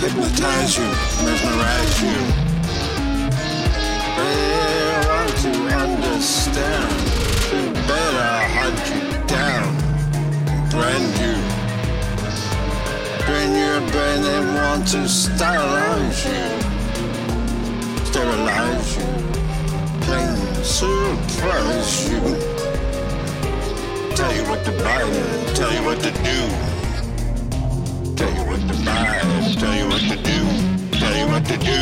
hypnotize you, mesmerize you. They want to understand, they better hunt you down, brand you. Drain your brain, they want to sterilize you, sterilize you, plain surprise you. Tell you what to buy, tell you what to do. Tell you what to buy, tell you what to do, tell you what to do.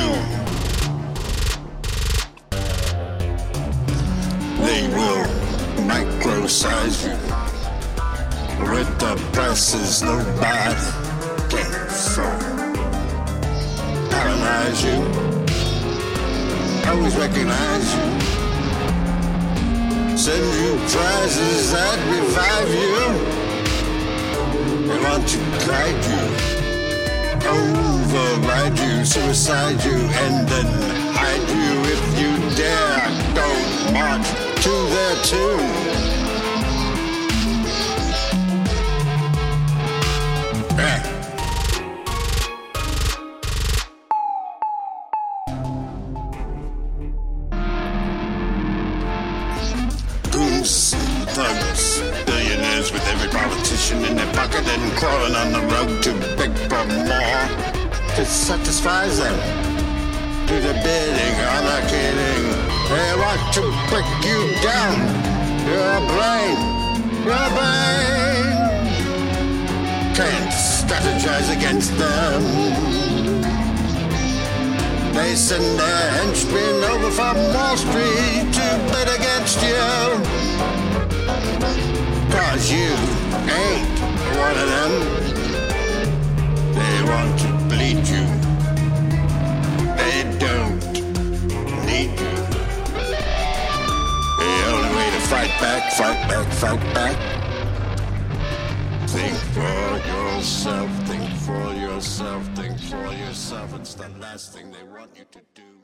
They will microsize you with the presses nobody can afford. Paralyze you, always recognize you. Send you prizes that revive you. They want to guide you, suicide you, and then hide you if you dare. Don't march to their tune. Eh. Goons, thugs, billionaires with every politician in their pocket and crawling on the road to beg for more. To satisfy them. Do the bidding on the kidding. They want to break you down. Your brain, your brain. Can't strategize against them. They send their henchmen over from Wall Street to fight back, fight back, fight back. Think for yourself, think for yourself, think for yourself. It's the last thing they want you to do.